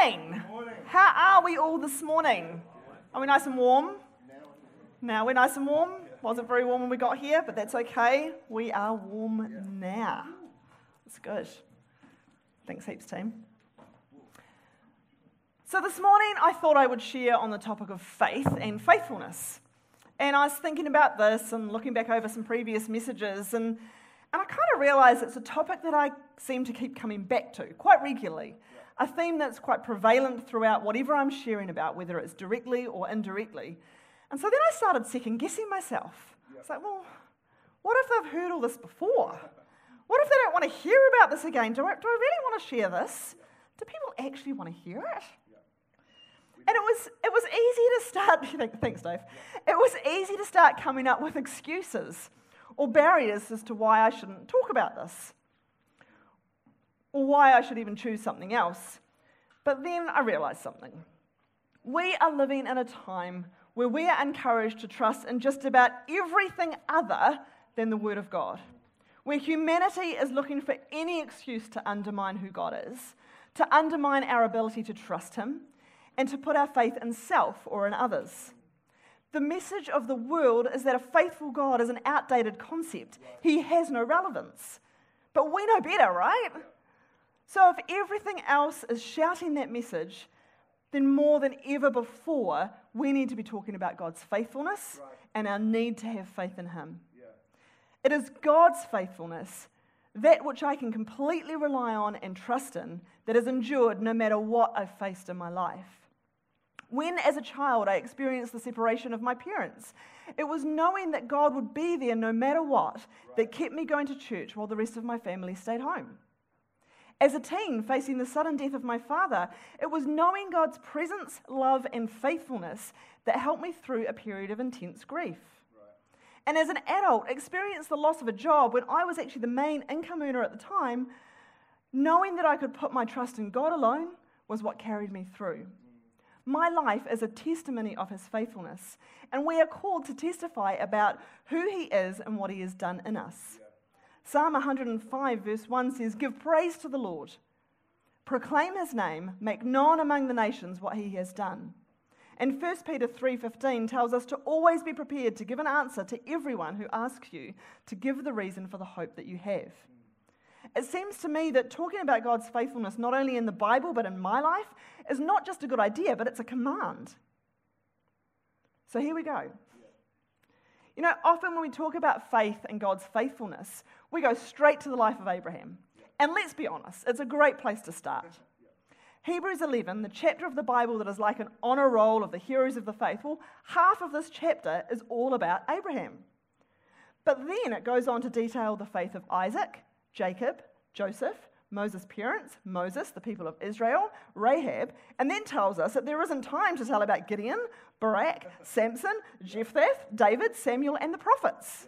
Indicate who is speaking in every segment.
Speaker 1: morning. How are we all this morning? Are we nice and warm? Now we're nice and warm. Wasn't very warm when we got here, but that's okay. We are warm now. It's good. Thanks heaps, team. So this morning I thought I would share on the topic of faith and faithfulness. And I was thinking about this and looking back over some previous messages, and, and I kind of realised it's a topic that I seem to keep coming back to quite regularly a theme that's quite prevalent throughout whatever I'm sharing about, whether it's directly or indirectly. And so then I started second guessing myself. It's like, well, what if they've heard all this before? What if they don't want to hear about this again? Do I, do I really want to share this? Do people actually want to hear it? And it was, it was easy to start, thanks, Dave. It was easy to start coming up with excuses or barriers as to why I shouldn't talk about this or why I should even choose something else. But then I realized something. We are living in a time where we are encouraged to trust in just about everything other than the Word of God, where humanity is looking for any excuse to undermine who God is, to undermine our ability to trust Him, and to put our faith in self or in others. The message of the world is that a faithful God is an outdated concept. He has no relevance. But we know better, right? So, if everything else is shouting that message, then more than ever before, we need to be talking about God's faithfulness right. and our need to have faith in Him. Yeah. It is God's faithfulness, that which I can completely rely on and trust in, that has endured no matter what I've faced in my life. When, as a child, I experienced the separation of my parents, it was knowing that God would be there no matter what right. that kept me going to church while the rest of my family stayed home. As a teen, facing the sudden death of my father, it was knowing God's presence, love, and faithfulness that helped me through a period of intense grief. And as an adult, experienced the loss of a job when I was actually the main income earner at the time, knowing that I could put my trust in God alone was what carried me through. My life is a testimony of his faithfulness, and we are called to testify about who he is and what he has done in us. Psalm 105, verse 1 says, Give praise to the Lord, proclaim his name, make known among the nations what he has done. And 1 Peter 3:15 tells us to always be prepared to give an answer to everyone who asks you to give the reason for the hope that you have. It seems to me that talking about God's faithfulness not only in the Bible but in my life is not just a good idea, but it's a command. So here we go. You know, often when we talk about faith and God's faithfulness, we go straight to the life of Abraham. And let's be honest, it's a great place to start. Hebrews 11, the chapter of the Bible that is like an honor roll of the heroes of the faith, well, half of this chapter is all about Abraham. But then it goes on to detail the faith of Isaac, Jacob, Joseph, Moses' parents, Moses, the people of Israel, Rahab, and then tells us that there isn't time to tell about Gideon, Barak, Samson, Jephthah, David, Samuel, and the prophets.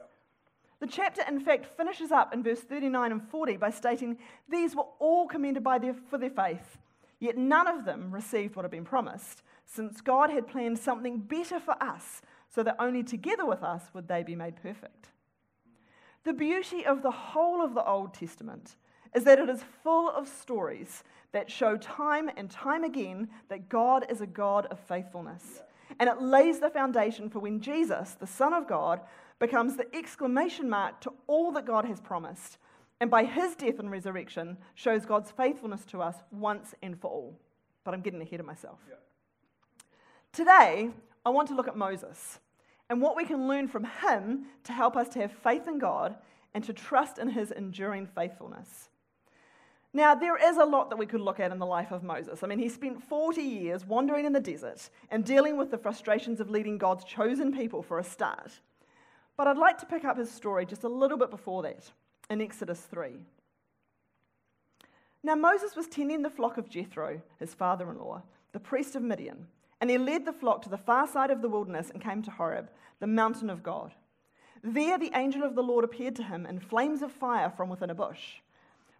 Speaker 1: The chapter, in fact, finishes up in verse 39 and 40 by stating these were all commended their, for their faith, yet none of them received what had been promised, since God had planned something better for us, so that only together with us would they be made perfect. The beauty of the whole of the Old Testament is that it is full of stories that show time and time again that God is a God of faithfulness. And it lays the foundation for when Jesus, the Son of God, becomes the exclamation mark to all that God has promised. And by his death and resurrection, shows God's faithfulness to us once and for all. But I'm getting ahead of myself. Yeah. Today, I want to look at Moses and what we can learn from him to help us to have faith in God and to trust in his enduring faithfulness. Now, there is a lot that we could look at in the life of Moses. I mean, he spent 40 years wandering in the desert and dealing with the frustrations of leading God's chosen people for a start. But I'd like to pick up his story just a little bit before that, in Exodus 3. Now, Moses was tending the flock of Jethro, his father in law, the priest of Midian, and he led the flock to the far side of the wilderness and came to Horeb, the mountain of God. There, the angel of the Lord appeared to him in flames of fire from within a bush.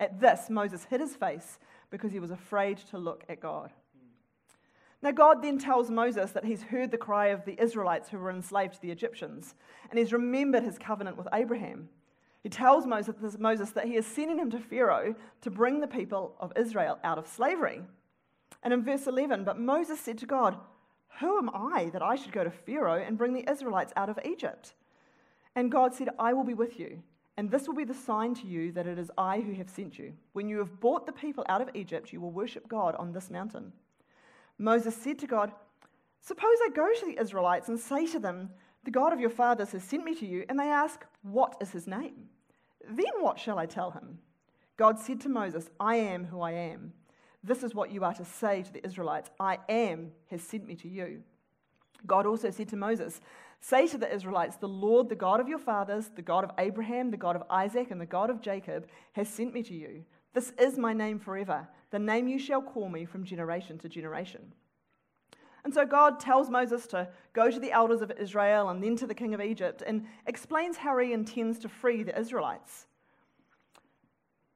Speaker 1: At this, Moses hid his face because he was afraid to look at God. Now, God then tells Moses that he's heard the cry of the Israelites who were enslaved to the Egyptians, and he's remembered his covenant with Abraham. He tells Moses, that he is sending him to Pharaoh to bring the people of Israel out of slavery. And in verse 11, but Moses said to God, Who am I that I should go to Pharaoh and bring the Israelites out of Egypt? And God said, I will be with you, and this will be the sign to you that it is I who have sent you. When you have brought the people out of Egypt, you will worship God on this mountain. Moses said to God, Suppose I go to the Israelites and say to them, The God of your fathers has sent me to you, and they ask, What is his name? Then what shall I tell him? God said to Moses, I am who I am. This is what you are to say to the Israelites I am has sent me to you. God also said to Moses, Say to the Israelites, The Lord, the God of your fathers, the God of Abraham, the God of Isaac, and the God of Jacob, has sent me to you. This is my name forever, the name you shall call me from generation to generation. And so God tells Moses to go to the elders of Israel and then to the king of Egypt and explains how he intends to free the Israelites.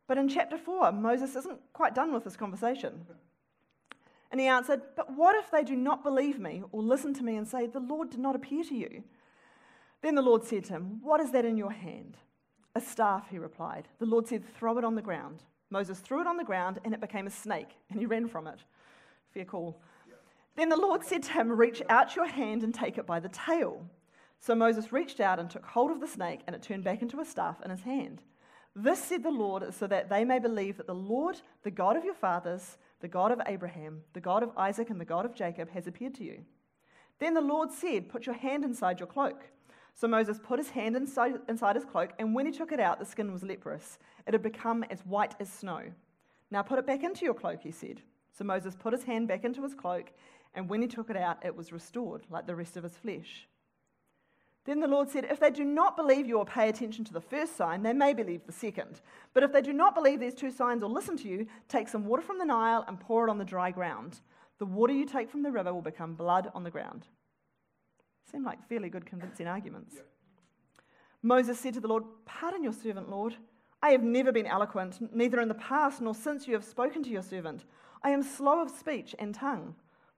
Speaker 1: But in chapter 4, Moses isn't quite done with this conversation. And he answered, But what if they do not believe me or listen to me and say, The Lord did not appear to you? Then the Lord said to him, What is that in your hand? A staff, he replied. The Lord said, Throw it on the ground. Moses threw it on the ground, and it became a snake, and he ran from it. Fair call. Then the Lord said to him, Reach out your hand and take it by the tail. So Moses reached out and took hold of the snake, and it turned back into a staff in his hand. This said the Lord, so that they may believe that the Lord, the God of your fathers, the God of Abraham, the God of Isaac, and the God of Jacob, has appeared to you. Then the Lord said, Put your hand inside your cloak. So Moses put his hand inside, inside his cloak, and when he took it out, the skin was leprous. It had become as white as snow. Now put it back into your cloak, he said. So Moses put his hand back into his cloak, and when he took it out, it was restored, like the rest of his flesh. Then the Lord said, If they do not believe you or pay attention to the first sign, they may believe the second. But if they do not believe these two signs or listen to you, take some water from the Nile and pour it on the dry ground. The water you take from the river will become blood on the ground. Seem like fairly good convincing arguments. Yeah. Moses said to the Lord, Pardon your servant, Lord. I have never been eloquent, neither in the past nor since you have spoken to your servant. I am slow of speech and tongue.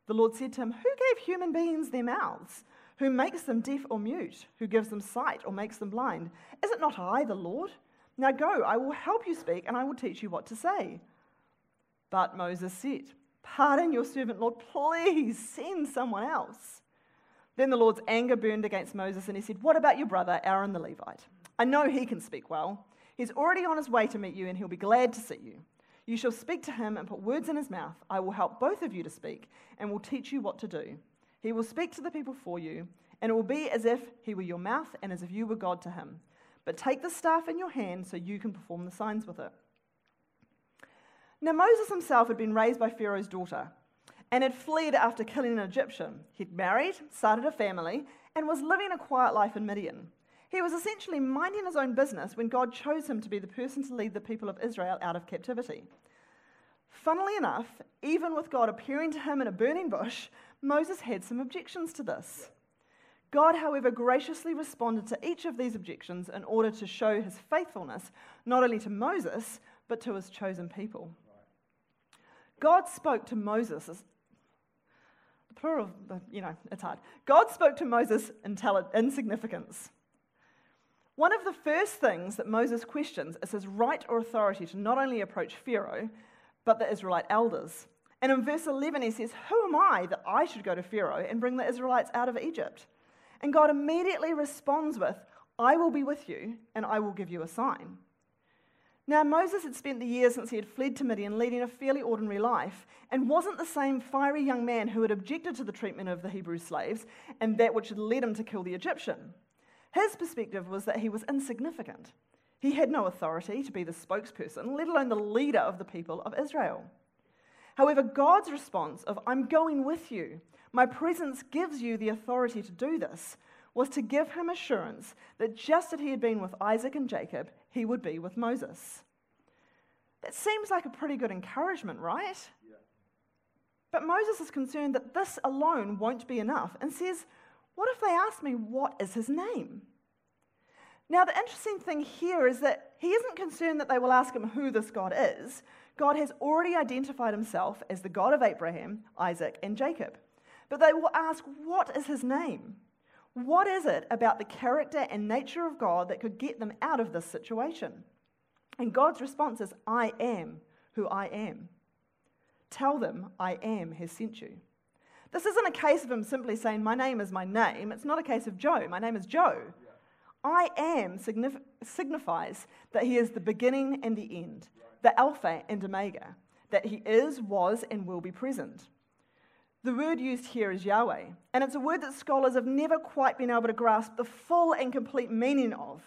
Speaker 1: The Lord said to him, Who gave human beings their mouths? Who makes them deaf or mute? Who gives them sight or makes them blind? Is it not I, the Lord? Now go, I will help you speak, and I will teach you what to say. But Moses said, Pardon your servant, Lord, please send someone else. Then the Lord's anger burned against Moses, and he said, What about your brother, Aaron the Levite? I know he can speak well. He's already on his way to meet you, and he'll be glad to see you. You shall speak to him and put words in his mouth. I will help both of you to speak, and will teach you what to do. He will speak to the people for you, and it will be as if he were your mouth and as if you were God to him. But take the staff in your hand so you can perform the signs with it. Now, Moses himself had been raised by Pharaoh's daughter and had fled after killing an Egyptian. He'd married, started a family, and was living a quiet life in Midian. He was essentially minding his own business when God chose him to be the person to lead the people of Israel out of captivity. Funnily enough, even with God appearing to him in a burning bush, Moses had some objections to this. God, however, graciously responded to each of these objections in order to show his faithfulness not only to Moses, but to his chosen people. God spoke to Moses, the plural, you know, it's hard. God spoke to Moses in significance. One of the first things that Moses questions is his right or authority to not only approach Pharaoh, but the Israelite elders. And in verse 11, he says, Who am I that I should go to Pharaoh and bring the Israelites out of Egypt? And God immediately responds with, I will be with you, and I will give you a sign. Now, Moses had spent the years since he had fled to Midian leading a fairly ordinary life and wasn't the same fiery young man who had objected to the treatment of the Hebrew slaves and that which had led him to kill the Egyptian. His perspective was that he was insignificant. He had no authority to be the spokesperson, let alone the leader of the people of Israel. However, God's response of, I'm going with you, my presence gives you the authority to do this, was to give him assurance that just as he had been with Isaac and Jacob, he would be with Moses. That seems like a pretty good encouragement, right? Yeah. But Moses is concerned that this alone won't be enough and says, What if they ask me, What is his name? Now, the interesting thing here is that he isn't concerned that they will ask him who this God is. God has already identified himself as the God of Abraham, Isaac, and Jacob. But they will ask, What is his name? What is it about the character and nature of God that could get them out of this situation? And God's response is, I am who I am. Tell them, I am has sent you. This isn't a case of him simply saying, My name is my name. It's not a case of Joe. My name is Joe. I am signif- signifies that he is the beginning and the end, the Alpha and Omega, that he is, was, and will be present. The word used here is Yahweh, and it's a word that scholars have never quite been able to grasp the full and complete meaning of,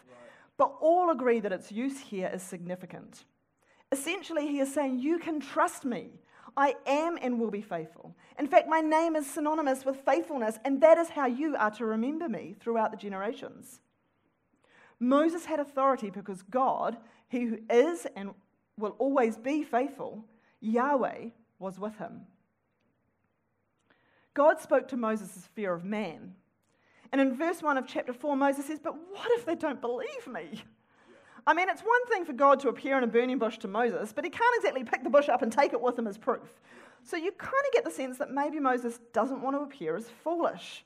Speaker 1: but all agree that its use here is significant. Essentially, he is saying, You can trust me. I am and will be faithful. In fact, my name is synonymous with faithfulness, and that is how you are to remember me throughout the generations. Moses had authority because God, he who is and will always be faithful, Yahweh, was with him. God spoke to Moses' fear of man. And in verse 1 of chapter 4, Moses says, But what if they don't believe me? I mean, it's one thing for God to appear in a burning bush to Moses, but he can't exactly pick the bush up and take it with him as proof. So you kind of get the sense that maybe Moses doesn't want to appear as foolish.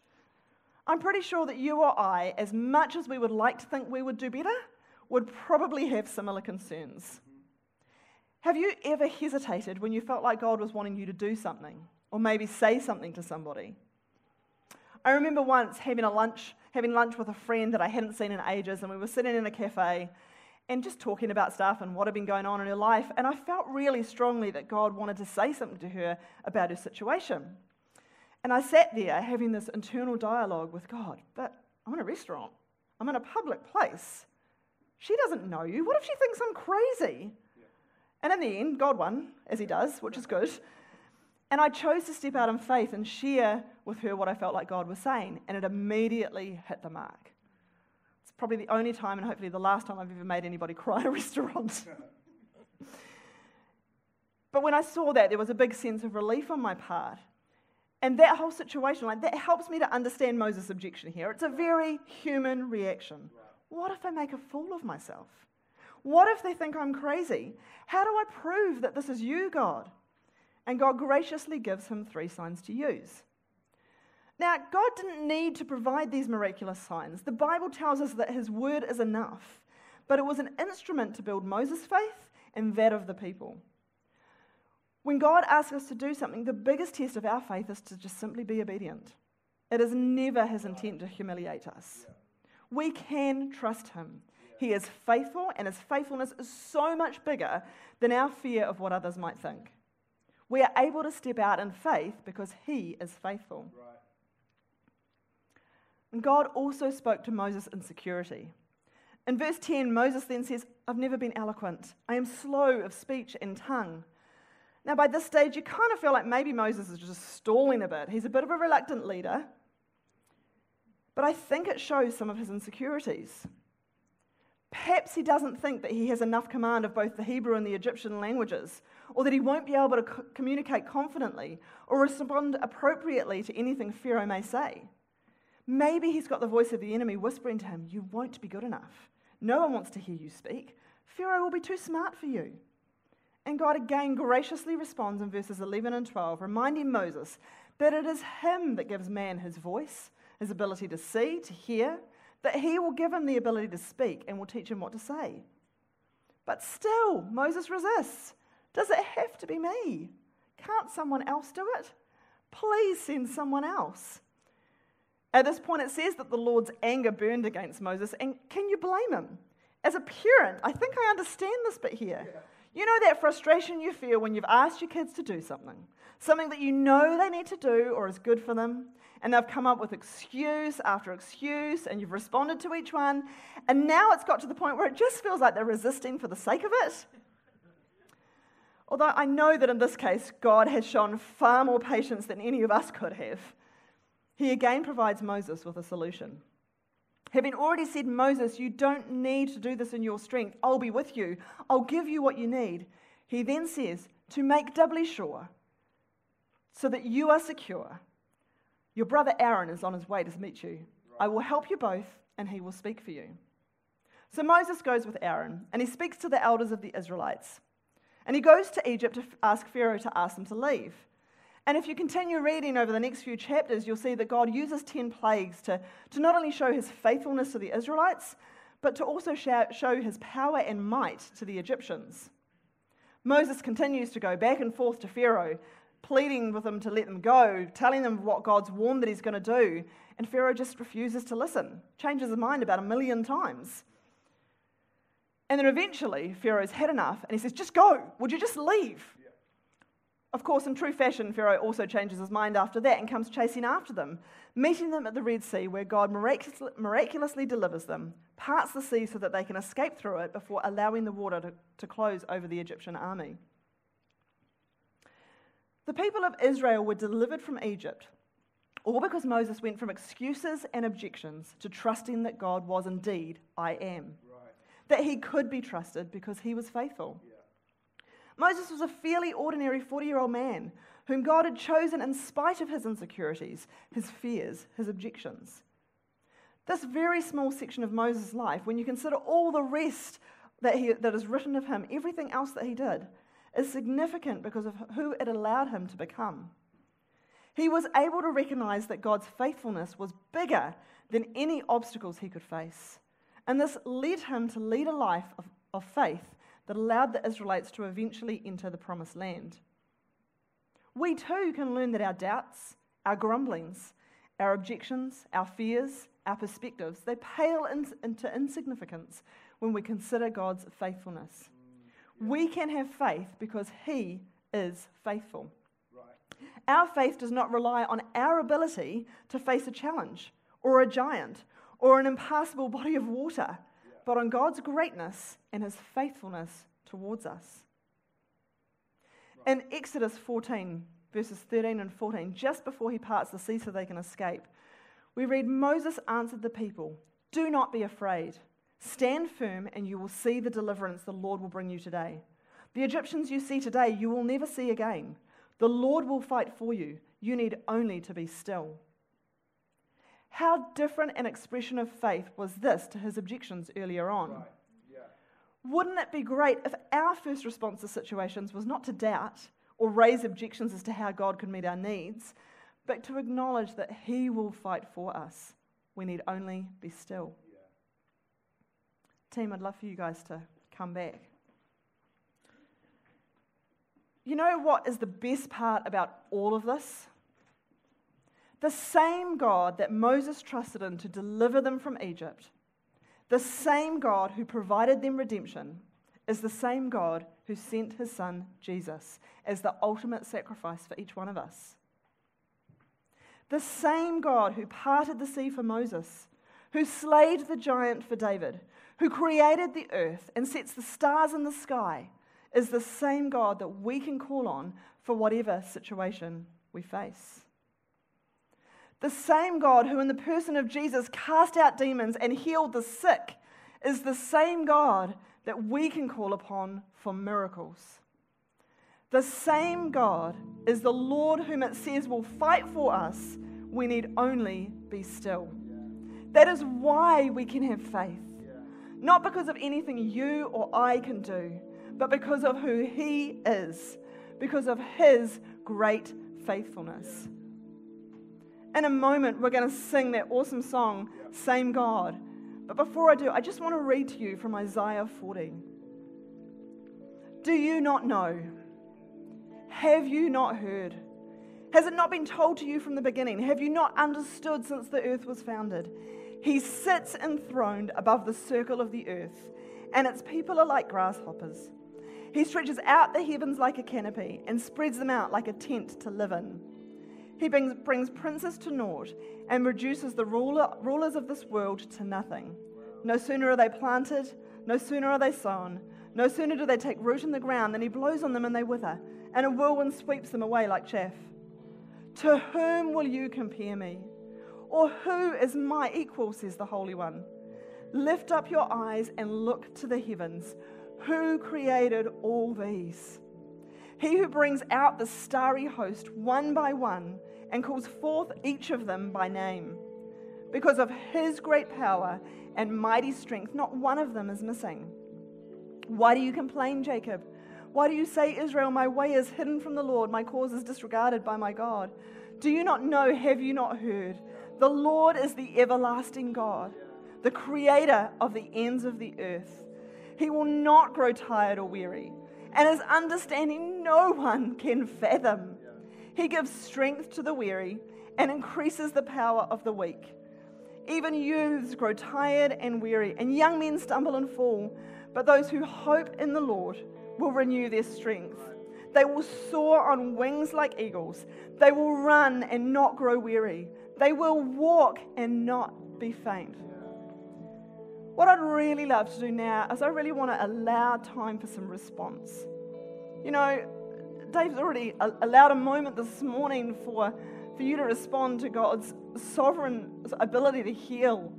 Speaker 1: I'm pretty sure that you or I, as much as we would like to think we would do better, would probably have similar concerns. Have you ever hesitated when you felt like God was wanting you to do something or maybe say something to somebody? I remember once having a lunch, having lunch with a friend that I hadn't seen in ages, and we were sitting in a cafe and just talking about stuff and what had been going on in her life, and I felt really strongly that God wanted to say something to her about her situation. And I sat there having this internal dialogue with God, but I'm in a restaurant, I'm in a public place. She doesn't know you. What if she thinks I'm crazy? And in the end, God won, as he does, which is good. And I chose to step out in faith and share with her what I felt like God was saying, and it immediately hit the mark. It's probably the only time, and hopefully the last time I've ever made anybody cry in a restaurant. but when I saw that, there was a big sense of relief on my part and that whole situation, like that helps me to understand Moses' objection here. It's a very human reaction. What if I make a fool of myself? What if they think I'm crazy? How do I prove that this is you, God? And God graciously gives him three signs to use. Now, God didn't need to provide these miraculous signs. The Bible tells us that his word is enough, but it was an instrument to build Moses' faith and that of the people. When God asks us to do something, the biggest test of our faith is to just simply be obedient. It is never his intent to humiliate us. We can trust him. He is faithful, and his faithfulness is so much bigger than our fear of what others might think. We are able to step out in faith because he is faithful. Right. And God also spoke to Moses in security. In verse 10, Moses then says, I've never been eloquent. I am slow of speech and tongue. Now, by this stage, you kind of feel like maybe Moses is just stalling a bit. He's a bit of a reluctant leader. But I think it shows some of his insecurities. Perhaps he doesn't think that he has enough command of both the Hebrew and the Egyptian languages, or that he won't be able to co- communicate confidently or respond appropriately to anything Pharaoh may say. Maybe he's got the voice of the enemy whispering to him, You won't be good enough. No one wants to hear you speak. Pharaoh will be too smart for you. And God again graciously responds in verses 11 and 12, reminding Moses that it is him that gives man his voice, his ability to see, to hear, that he will give him the ability to speak and will teach him what to say. But still, Moses resists. Does it have to be me? Can't someone else do it? Please send someone else. At this point, it says that the Lord's anger burned against Moses, and can you blame him? As a parent, I think I understand this bit here. Yeah. You know that frustration you feel when you've asked your kids to do something, something that you know they need to do or is good for them, and they've come up with excuse after excuse, and you've responded to each one, and now it's got to the point where it just feels like they're resisting for the sake of it. Although I know that in this case, God has shown far more patience than any of us could have, he again provides Moses with a solution. Having already said, Moses, you don't need to do this in your strength. I'll be with you. I'll give you what you need. He then says, to make doubly sure, so that you are secure. Your brother Aaron is on his way to meet you. I will help you both, and he will speak for you. So Moses goes with Aaron, and he speaks to the elders of the Israelites. And he goes to Egypt to ask Pharaoh to ask them to leave. And if you continue reading over the next few chapters, you'll see that God uses 10 plagues to, to not only show his faithfulness to the Israelites, but to also show his power and might to the Egyptians. Moses continues to go back and forth to Pharaoh, pleading with him to let them go, telling them what God's warned that he's going to do. And Pharaoh just refuses to listen, changes his mind about a million times. And then eventually, Pharaoh's had enough and he says, Just go. Would you just leave? Of course, in true fashion, Pharaoh also changes his mind after that and comes chasing after them, meeting them at the Red Sea, where God miraculously, delivers them, parts the sea so that they can escape through it before allowing the water to, to close over the Egyptian army. The people of Israel were delivered from Egypt, all because Moses went from excuses and objections to trusting that God was indeed I am that he could be trusted because he was faithful. Yeah. Moses was a fairly ordinary 40 year old man whom God had chosen in spite of his insecurities, his fears, his objections. This very small section of Moses' life, when you consider all the rest that, he, that is written of him, everything else that he did, is significant because of who it allowed him to become. He was able to recognize that God's faithfulness was bigger than any obstacles he could face. And this led him to lead a life of, of faith that allowed the Israelites to eventually enter the promised land. We too can learn that our doubts, our grumblings, our objections, our fears, our perspectives, they pale in, into insignificance when we consider God's faithfulness. We can have faith because He is faithful. Right. Our faith does not rely on our ability to face a challenge or a giant or an impassable body of water, but on God's greatness and his faithfulness towards us. In Exodus 14, verses 13 and 14, just before he parts the sea so they can escape, we read Moses answered the people, Do not be afraid. Stand firm, and you will see the deliverance the Lord will bring you today. The Egyptians you see today, you will never see again. The Lord will fight for you. You need only to be still. How different an expression of faith was this to his objections earlier on? Right. Yeah. Wouldn't it be great if our first response to situations was not to doubt or raise objections as to how God could meet our needs, but to acknowledge that He will fight for us? We need only be still. Yeah. Team, I'd love for you guys to come back. You know what is the best part about all of this? The same God that Moses trusted in to deliver them from Egypt, the same God who provided them redemption, is the same God who sent his son Jesus as the ultimate sacrifice for each one of us. The same God who parted the sea for Moses, who slayed the giant for David, who created the earth and sets the stars in the sky, is the same God that we can call on for whatever situation we face. The same God who, in the person of Jesus, cast out demons and healed the sick, is the same God that we can call upon for miracles. The same God is the Lord whom it says will fight for us. We need only be still. That is why we can have faith. Not because of anything you or I can do, but because of who He is, because of His great faithfulness. In a moment, we're going to sing that awesome song, Same God. But before I do, I just want to read to you from Isaiah 40. Do you not know? Have you not heard? Has it not been told to you from the beginning? Have you not understood since the earth was founded? He sits enthroned above the circle of the earth, and its people are like grasshoppers. He stretches out the heavens like a canopy and spreads them out like a tent to live in. He brings, brings princes to naught and reduces the ruler, rulers of this world to nothing. No sooner are they planted, no sooner are they sown, no sooner do they take root in the ground than he blows on them and they wither, and a whirlwind sweeps them away like chaff. To whom will you compare me? Or who is my equal, says the Holy One? Lift up your eyes and look to the heavens. Who created all these? He who brings out the starry host one by one and calls forth each of them by name. Because of his great power and mighty strength, not one of them is missing. Why do you complain, Jacob? Why do you say, Israel, my way is hidden from the Lord, my cause is disregarded by my God? Do you not know, have you not heard? The Lord is the everlasting God, the creator of the ends of the earth. He will not grow tired or weary, and his understanding no one can fathom. He gives strength to the weary and increases the power of the weak. Even youths grow tired and weary, and young men stumble and fall. But those who hope in the Lord will renew their strength. They will soar on wings like eagles. They will run and not grow weary. They will walk and not be faint. What I'd really love to do now is I really want to allow time for some response. You know, Dave's already allowed a moment this morning for, for you to respond to God's sovereign ability to heal.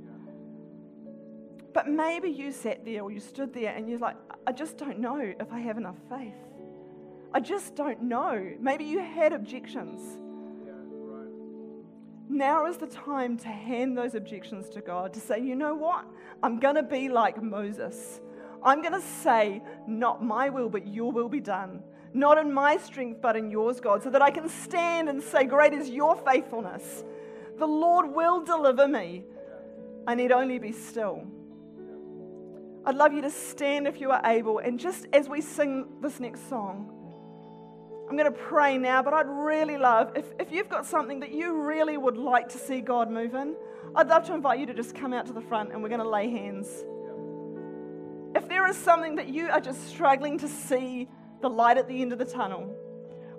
Speaker 1: But maybe you sat there or you stood there and you're like, I just don't know if I have enough faith. I just don't know. Maybe you had objections. Now is the time to hand those objections to God, to say, you know what? I'm going to be like Moses. I'm going to say, not my will, but your will be done. Not in my strength, but in yours, God, so that I can stand and say, Great is your faithfulness. The Lord will deliver me. I need only be still. I'd love you to stand if you are able, and just as we sing this next song, I'm going to pray now, but I'd really love, if, if you've got something that you really would like to see God move in, I'd love to invite you to just come out to the front and we're going to lay hands. If there is something that you are just struggling to see the light at the end of the tunnel,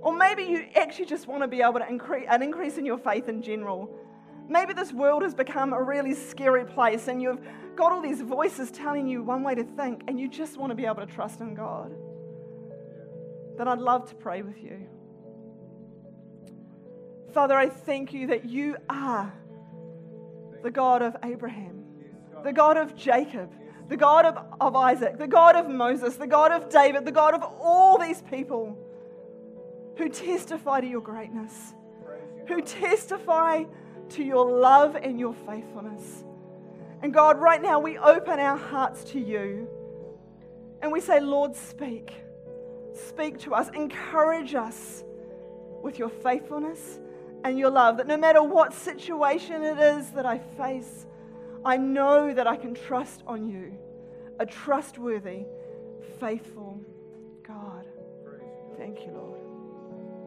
Speaker 1: or maybe you actually just want to be able to increase an increase in your faith in general. Maybe this world has become a really scary place and you've got all these voices telling you one way to think and you just want to be able to trust in God then I'd love to pray with you. Father, I thank you that you are the God of Abraham, the God of Jacob, the God of, of Isaac, the God of Moses, the God of David, the God of all these people who testify to your greatness, who testify to your love and your faithfulness. And God, right now we open our hearts to you and we say, Lord, speak. Speak to us, encourage us with your faithfulness and your love. That no matter what situation it is that I face, I know that I can trust on you, a trustworthy, faithful God. Thank you, Lord.